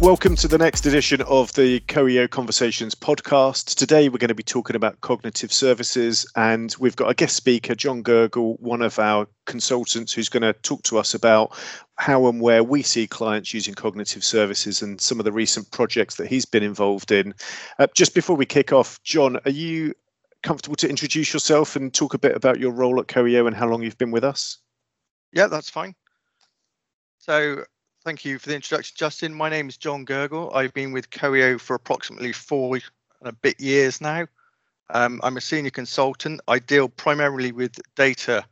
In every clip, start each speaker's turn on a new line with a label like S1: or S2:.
S1: Welcome to the next edition of the CoEO Conversations podcast. Today we're going to be talking about cognitive services, and we've got a guest speaker, John Gurgle, one of our consultants, who's going to talk to us about how and where we see clients using cognitive services and some of the recent projects that he's been involved in. Uh, just before we kick off, John, are you comfortable to introduce yourself and talk a bit about your role at CoEO and how long you've been with us?
S2: Yeah, that's fine. So Thank you for the introduction, Justin. My name is John Gurgle. I've been with CoEO for approximately four and a bit years now. Um, I'm a senior consultant. I deal primarily with data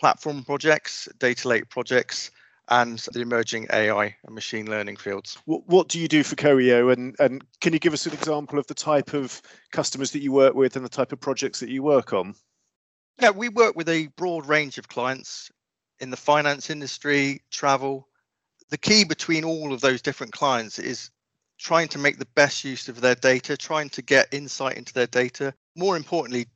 S2: platform projects, data lake projects, and the emerging AI and machine learning fields.
S1: What, what do you do for CoEO, and, and can you give us an example of the type of customers that you work with and the type of projects that you work on?
S2: Yeah, we work with a broad range of clients in the finance industry, travel, the key between all of those different clients is trying to make the best use of their data, trying to get insight into their data. More importantly,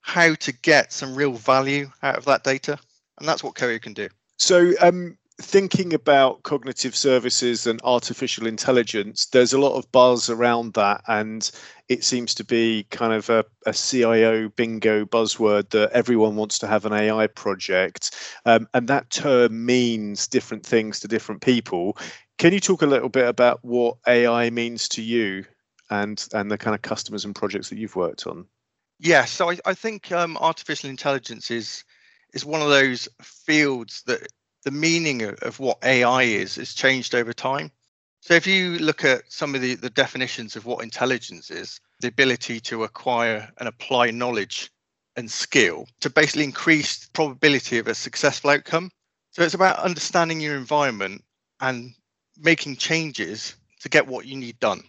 S2: how to get some real value out of that data. And that's what CoEO can do.
S1: So, um, thinking about cognitive services and artificial intelligence, there's a lot of buzz around that, and it seems to be kind of a, a CIO bingo buzzword that everyone wants to have an AI project, um, and that term means different things to different people. Can you talk a little bit about what AI means to you and and the kind of customers and projects that you've worked on?
S2: Yeah, so I, I think um, artificial intelligence is is one of those fields that the meaning of, what AI is has changed over time. So if you look at some of the, the definitions of what intelligence is, the ability to acquire and apply knowledge and skill to basically increase the probability of a successful outcome. So it's about understanding your environment and making changes to get what you need done.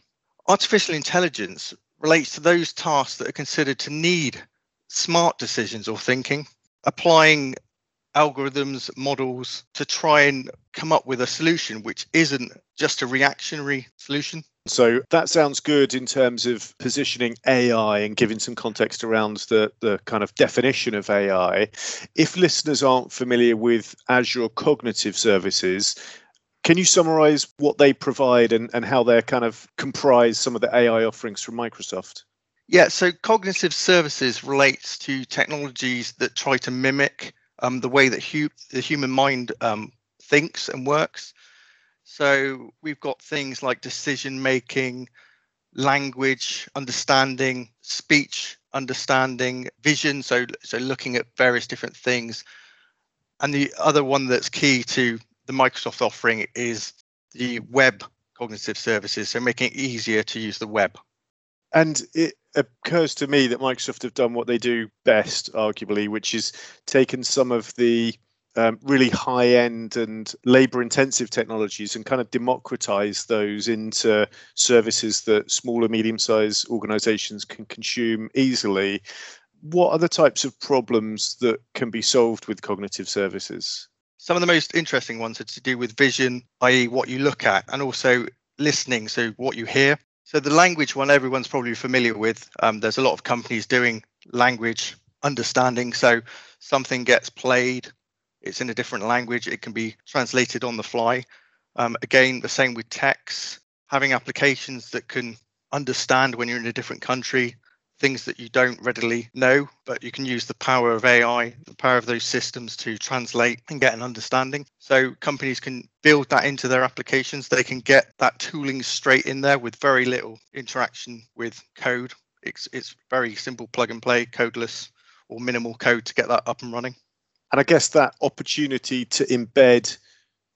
S2: Artificial intelligence relates to those tasks that are considered to need smart decisions or thinking, applying algorithms, models to try and come up with a solution which isn't just a reactionary solution.
S1: So that sounds good in terms of positioning AI and giving some context around the, the kind of definition of AI. If listeners aren't familiar with Azure Cognitive Services, can you summarize what they provide and, and how they're kind of comprise some of the AI offerings from Microsoft?
S2: Yeah, so cognitive services relates to technologies that try to mimic um, the way that hu- the human mind um, thinks and works. So we've got things like decision making, language understanding, speech understanding, vision. So so looking at various different things. And the other one that's key to the Microsoft offering is the web cognitive services. So making it easier to use the web.
S1: And it occurs to me that Microsoft have done what they do best, arguably, which is taken some of the um, really high end and labor intensive technologies and kind of democratize those into services that small or medium sized organizations can consume easily. What are the types of problems that can be solved with cognitive services?
S2: Some of the most interesting ones are to do with vision, i.e., what you look at, and also listening, so what you hear. So the language one, everyone's probably familiar with. Um, there's a lot of companies doing language understanding. So something gets played, it's in a different language, it can be translated on the fly. Um, again, the same with text, having applications that can understand when you're in a different country, things that you don't readily know, but you can use the power of AI, the power of those systems to translate and get an understanding. So companies can build that into their applications. They can get that tooling straight in there with very little interaction with code. It's it's very simple plug and play, codeless or minimal code to get that up and running.
S1: And I guess that opportunity to embed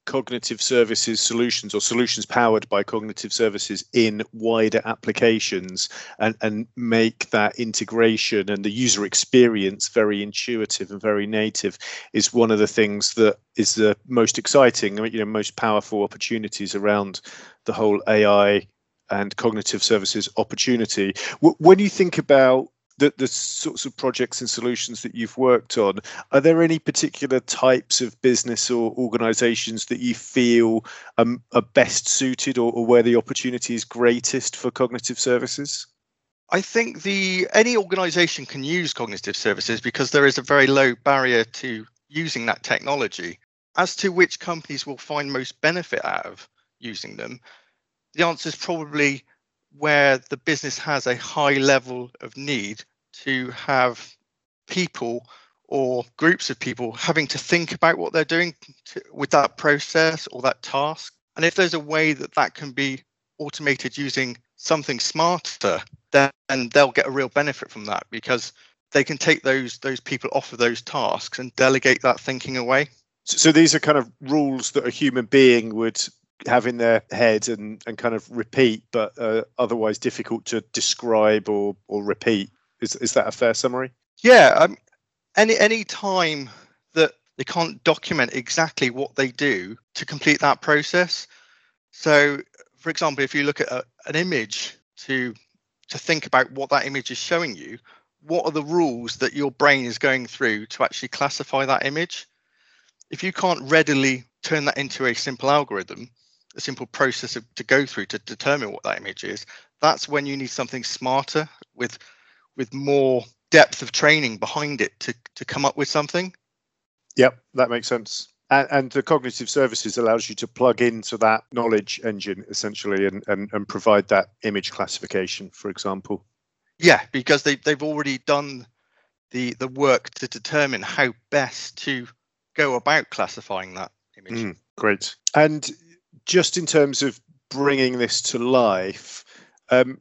S1: cognitive services solutions or solutions powered by cognitive services in wider applications and, and make that integration and the user experience very intuitive and very native is one of the things that is the most exciting you know most powerful opportunities around the whole ai and cognitive services opportunity. When you think about the, the sorts of projects and solutions that you've worked on, are there any particular types of business or organizations that you feel um, are best suited or, or where the opportunity is greatest for cognitive services?
S2: I think the any organization can use cognitive services because there is a very low barrier to using that technology. As to which companies will find most benefit out of using them, The answer is probably where the business has a high level of need to have people or groups of people having to think about what they're doing to, with that process or that task. And if there's a way that that can be automated using something smarter, then they'll get a real benefit from that because they can take those those people off of those tasks and delegate that thinking away.
S1: So, so these are kind of rules that a human being would have in their head and, and kind of repeat, but uh, otherwise difficult to describe or, or repeat. Is, is that a fair summary?
S2: Yeah. Um, any any time that they can't document exactly what they do to complete that process. So, for example, if you look at a, an image to to think about what that image is showing you, what are the rules that your brain is going through to actually classify that image? If you can't readily turn that into a simple algorithm, a simple process of, to go through to determine what that image is, that's when you need something smarter with with more depth of training behind it to to come up with something.
S1: Yep, that makes sense. And, and, the cognitive services allows you to plug into that knowledge engine essentially and, and, and provide that image classification, for example.
S2: Yeah, because they, they've already done the the work to determine how best to go about classifying that image. Mm,
S1: great. And just in terms of bringing this to life, um,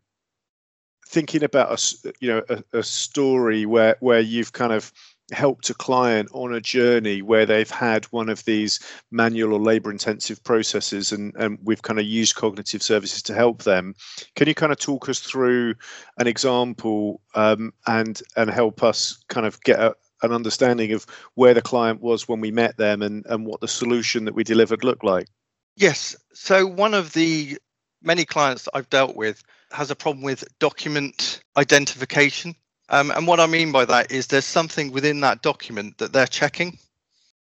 S1: thinking about a you know a, a story where where you've kind of helped a client on a journey where they've had one of these manual or labor intensive processes and, and we've kind of used cognitive services to help them. Can you kind of talk us through an example um, and and help us kind of get a, an understanding of where the client was when we met them and and what the solution that we delivered looked like
S2: yes so one of the many clients that i've dealt with has a problem with document identification. Um, and what I mean by that is there's something within that document that they're checking,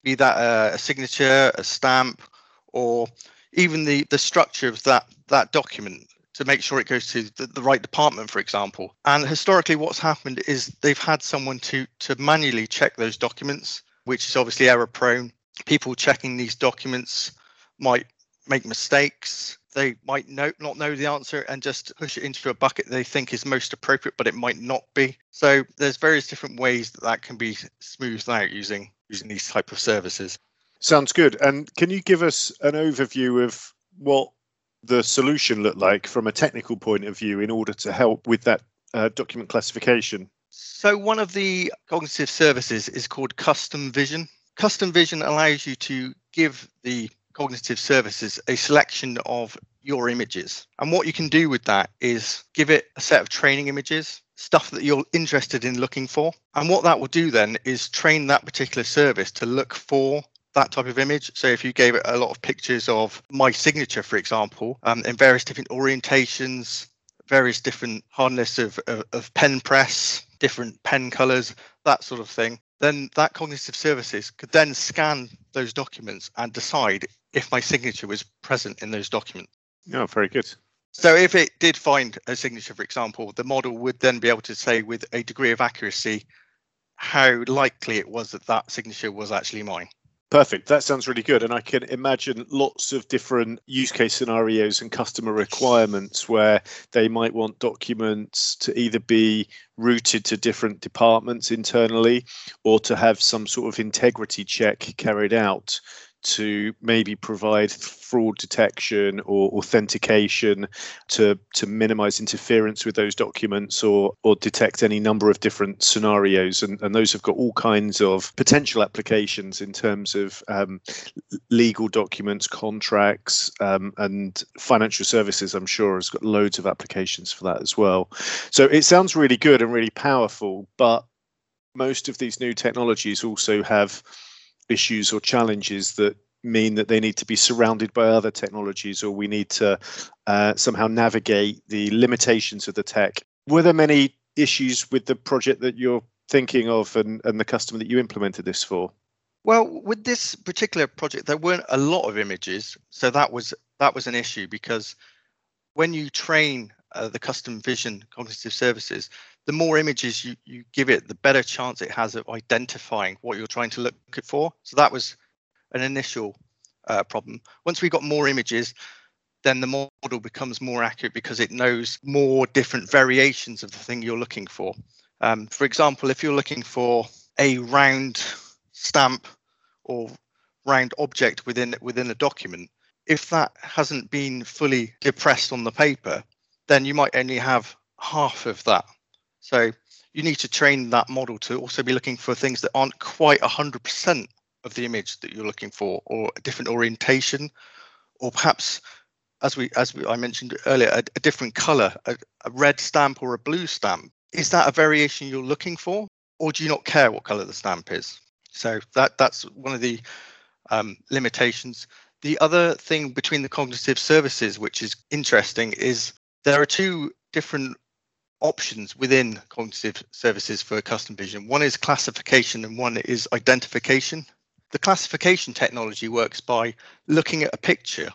S2: be that a, a signature, a stamp, or even the, the structure of that, that document to make sure it goes to the, the, right department, for example. And historically, what's happened is they've had someone to to manually check those documents, which is obviously error prone. People checking these documents might make mistakes they might know, not know the answer and just push it into a bucket they think is most appropriate, but it might not be. So there's various different ways that that can be smoothed out using using these type of services.
S1: Sounds good. And can you give us an overview of what the solution looked like from a technical point of view in order to help with that uh, document classification?
S2: So one of the cognitive services is called Custom Vision. Custom Vision allows you to give the cognitive services a selection of your images. And what you can do with that is give it a set of training images, stuff that you're interested in looking for. And what that will do then is train that particular service to look for that type of image. So if you gave it a lot of pictures of my signature, for example, um, in various different orientations, various different hardness of, of, of pen press, different pen colors, that sort of thing, then that cognitive services could then scan those documents and decide if my signature was present in those documents.
S1: Oh, very good.
S2: So if it did find a signature, for example, the model would then be able to say with a degree of accuracy how likely it was that that signature was actually mine.
S1: Perfect. That sounds really good. And I can imagine lots of different use case scenarios and customer requirements where they might want documents to either be routed to different departments internally or to have some sort of integrity check carried out to maybe provide fraud detection or authentication to to minimize interference with those documents or or detect any number of different scenarios. And, and those have got all kinds of potential applications in terms of um, legal documents contracts um, and financial services i'm sure has got loads of applications for that as well. So it sounds really good and really powerful but most of these new technologies also have issues or challenges that mean that they need to be surrounded by other technologies or we need to uh, somehow navigate the limitations of the tech. Were there many issues with the project that you're thinking of and, and the customer that you implemented this for?
S2: Well, with this particular project, there weren't a lot of images, so that was that was an issue because when you train uh, the custom vision cognitive services, the more images you, you give it, the better chance it has of identifying what you're trying to look for. So that was an initial uh, problem. Once we got more images, then the model becomes more accurate because it knows more different variations of the thing you're looking for. Um, for example, if you're looking for a round stamp or round object within within a document, if that hasn't been fully depressed on the paper, then you might only have half of that. So you need to train that model to also be looking for things that aren't quite 100% of the image that you're looking for, or a different orientation, or perhaps, as we as we, I mentioned earlier, a, a different color, a, a red stamp or a blue stamp. Is that a variation you're looking for, or do you not care what color the stamp is? So that that's one of the um, limitations. The other thing between the cognitive services, which is interesting, is there are two different options within cognitive services for custom vision. One is classification and one is identification. The classification technology works by looking at a picture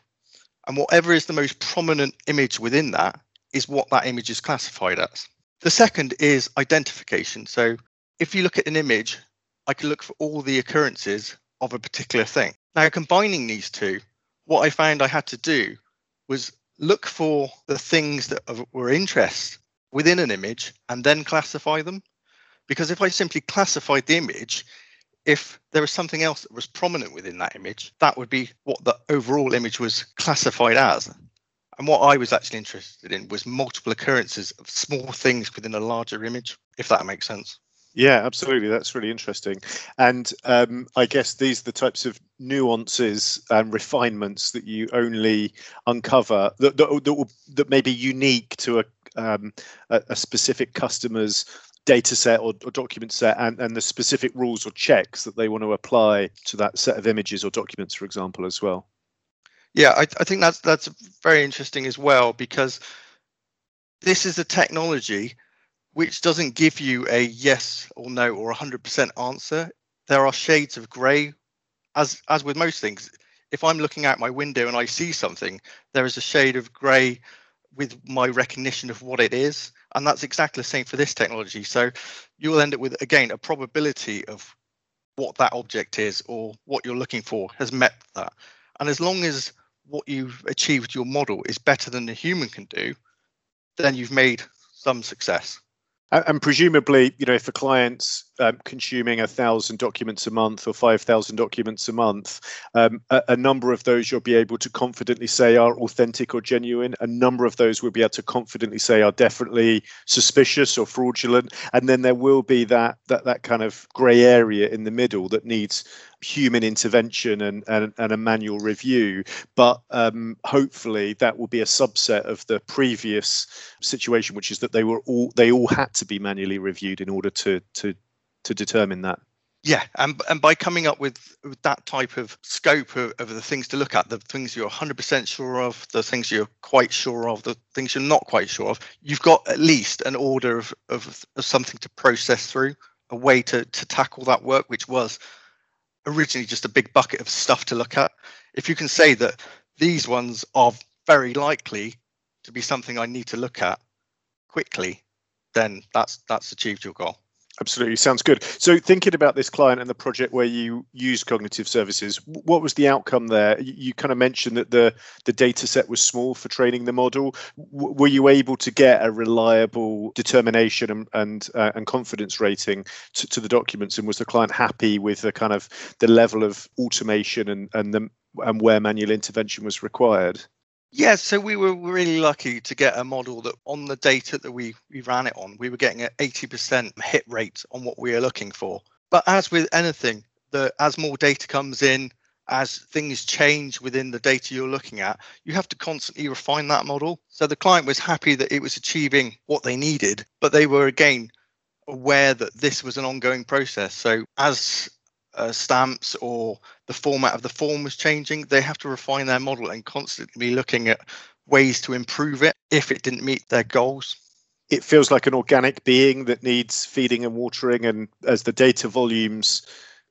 S2: and whatever is the most prominent image within that is what that image is classified as. The second is identification. So if you look at an image, I can look for all the occurrences of a particular thing. Now, combining these two, what I found I had to do was look for the things that were interest within an image and then classify them. Because if I simply classified the image, if there was something else that was prominent within that image, that would be what the overall image was classified as. And what I was actually interested in was multiple occurrences of small things within a larger image, if that makes sense.
S1: Yeah, absolutely. That's really interesting. And um, I guess these are the types of nuances and refinements that you only uncover that that, that, that may be unique to a, um, a, a specific customer's data set or, or, document set and, and the specific rules or checks that they want to apply to that set of images or documents, for example, as well.
S2: Yeah, I, I think that's that's very interesting as well because this is a technology which doesn't give you a yes or no or 100% answer. There are shades of grey, as as with most things. If I'm looking out my window and I see something, there is a shade of grey with my recognition of what it is, and that's exactly the same for this technology. So you'll end up with again a probability of what that object is or what you're looking for has met that. And as long as what you've achieved your model is better than the human can do, then you've made some success.
S1: And presumably, you know, if a client's um, consuming a thousand documents a month or five thousand documents a month, um, a, a, number of those you'll be able to confidently say are authentic or genuine. A number of those will be able to confidently say are definitely suspicious or fraudulent. And then there will be that that that kind of grey area in the middle that needs human intervention and, and, and a manual review. But um, hopefully that will be a subset of the previous situation, which is that they were all they all had to be manually reviewed in order to to to determine that.
S2: Yeah, and and by coming up with, with that type of scope of, of the things to look at, the things you're 100% sure of, the things you're quite sure of, the things you're not quite sure of, you've got at least an order of, of, of something to process through, a way to to tackle that work, which was originally just a big bucket of stuff to look at. If you can say that these ones are very likely to be something I need to look at quickly, then that's that's achieved your goal.
S1: Absolutely, sounds good. So, thinking about this client and the project where you use cognitive services, what was the outcome there? You, kind of mentioned that the the data set was small for training the model. W- were you able to get a reliable determination and and, uh, and confidence rating to, to, the documents? And was the client happy with the kind of the level of automation and and the and where manual intervention was required?
S2: Yeah, so we were really lucky to get a model that on the data that we, we ran it on, we were getting an 80% hit rate on what we were looking for. But as with anything, the as more data comes in, as things change within the data you're looking at, you have to constantly refine that model. So the client was happy that it was achieving what they needed, but they were again aware that this was an ongoing process. So as uh, stamps or the format of the form was changing, they have to refine their model and constantly be looking at ways to improve it if it didn't meet their goals.
S1: It feels like an organic being that needs feeding and watering, and as the data volumes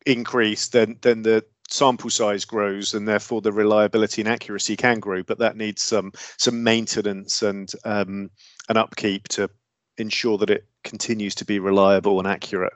S1: increase, then then the sample size grows, and therefore the reliability and accuracy can grow. But that needs some some maintenance and um, an upkeep to ensure that it continues to be reliable and accurate.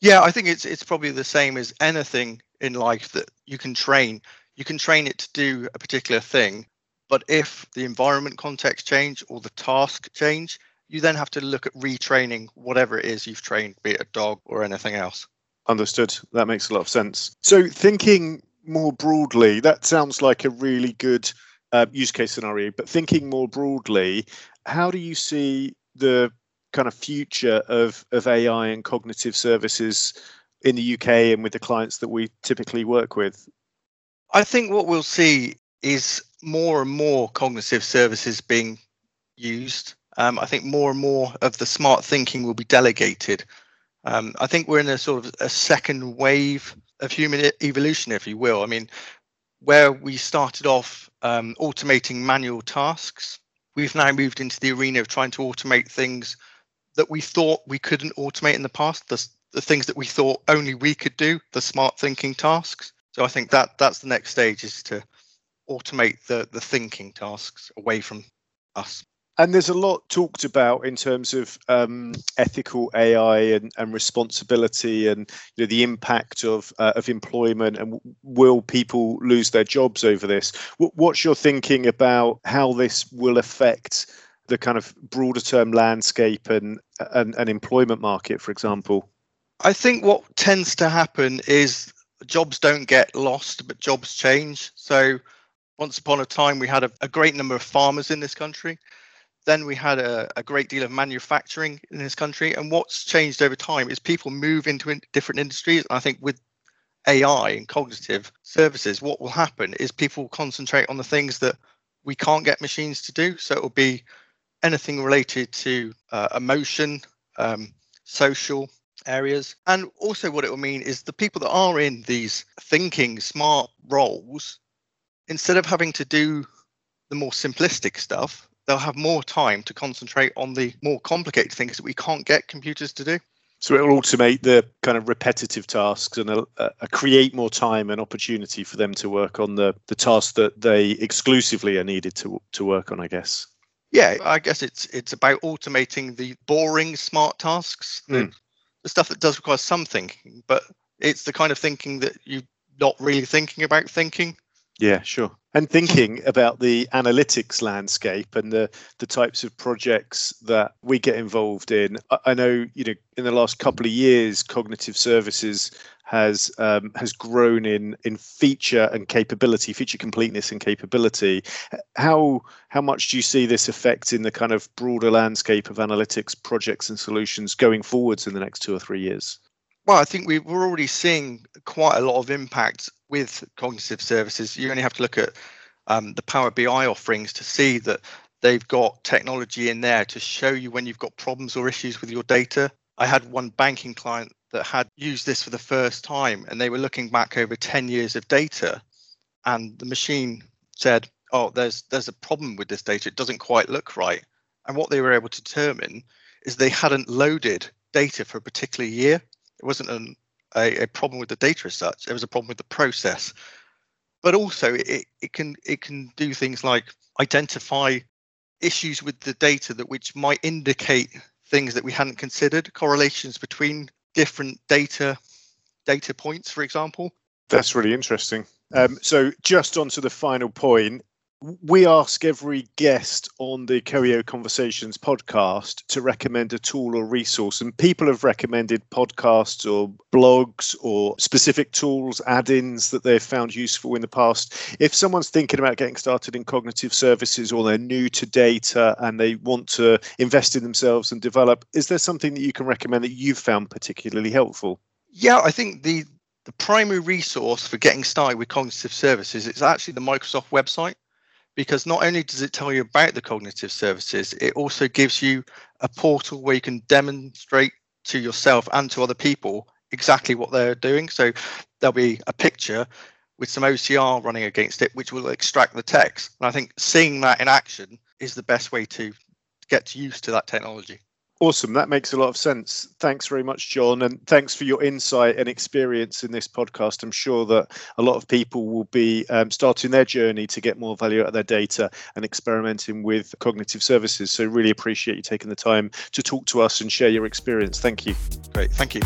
S2: Yeah, I think it's it's probably the same as anything in life that you can train. You can train it to do a particular thing, But if the environment context change or the task change, you then have to look at retraining whatever it is you've trained, be it a dog or anything else.
S1: Understood. That makes a lot of sense. So, thinking more broadly, that sounds like a really good uh, use case scenario. But thinking more broadly, how do you see the kind of future of, of AI and cognitive services in the UK and with the clients that we typically work with?
S2: I think what we'll see is more and more cognitive services being used. Um, I think more and more of the smart thinking will be delegated. Um, I think we're in a sort of a second wave of human evolution, if you will. I mean, where we started off um, automating manual tasks, we've now moved into the arena of trying to automate things that we thought we couldn't automate in the past, the, the things that we thought only we could do, the smart thinking tasks. So I think that that's the next stage is to automate the the thinking tasks away from us.
S1: And there's a lot talked about in terms of um, ethical AI and, and, responsibility, and you know, the impact of uh, of employment, and will people lose their jobs over this? What's your thinking about how this will affect the kind of broader term landscape and, and, and employment market, for example?
S2: I think what tends to happen is jobs don't get lost, but jobs change. So once upon a time, we had a, a great number of farmers in this country. Then we had a, a, great deal of manufacturing in this country. And what's changed over time is people move into in different industries. I think with AI and cognitive services, what will happen is people concentrate on the things that we can't get machines to do. So it will be anything related to uh, emotion, um, social areas. And also, what it will mean is the people that are in these thinking smart roles, instead of having to do the more simplistic stuff, they'll have more time to concentrate on the more complicated things that we can't get computers to do.
S1: So it will automate the kind of repetitive tasks and uh, uh, create more time and opportunity for them to work on the, the tasks that they exclusively are needed to to work on, I guess.
S2: Yeah, I guess it's it's about automating the boring smart tasks, the, mm. the stuff that does require some thinking, but it's the kind of thinking that you're not really thinking about thinking.
S1: Yeah, sure. And thinking about the analytics landscape and the the types of projects that we get involved in. I know, you know, in the last couple of years, cognitive services has um, has grown in in feature and capability, feature completeness and capability. How how much do you see this affect in the kind of broader landscape of analytics projects and solutions going forwards in the next two or three years?
S2: Well, I think we, we're already seeing quite a lot of impact with cognitive services. You only have to look at um, the Power BI offerings to see that they've got technology in there to show you when you've got problems or issues with your data. I had one banking client that had used this for the first time and they were looking back over 10 years of data and the machine said oh there's there's a problem with this data it doesn't quite look right and what they were able to determine is they hadn't loaded data for a particular year it wasn't an, a, a problem with the data as such it was a problem with the process but also it, it can it can do things like identify issues with the data that which might indicate things that we hadn't considered correlations between different data data points, for example.
S1: That's really interesting. Um, so just on to the final point, we ask every guest on the Coeo Conversations podcast to recommend a tool or resource, and people have recommended podcasts or blogs or specific tools, add ins that they've found useful in the past. If someone's thinking about getting started in cognitive services or they're new to data and they want to invest in themselves and develop, is there something that you can recommend that you've found particularly helpful?
S2: Yeah, I think the the primary resource for getting started with cognitive services is actually the Microsoft website because not only does it tell you about the cognitive services, it also gives you a portal where you can demonstrate to yourself and to other people exactly what they're doing. So there'll be a picture with some OCR running against it, which will extract the text. And I think seeing that in action is the best way to get used to that technology.
S1: Awesome. That makes a lot of sense. Thanks very much, John. And thanks for your insight and experience in this podcast. I'm sure that a lot of people will be um, starting their journey to get more value out of their data and experimenting with cognitive services. So, really appreciate you taking the time to talk to us and share your experience. Thank you.
S2: Great. Thank you.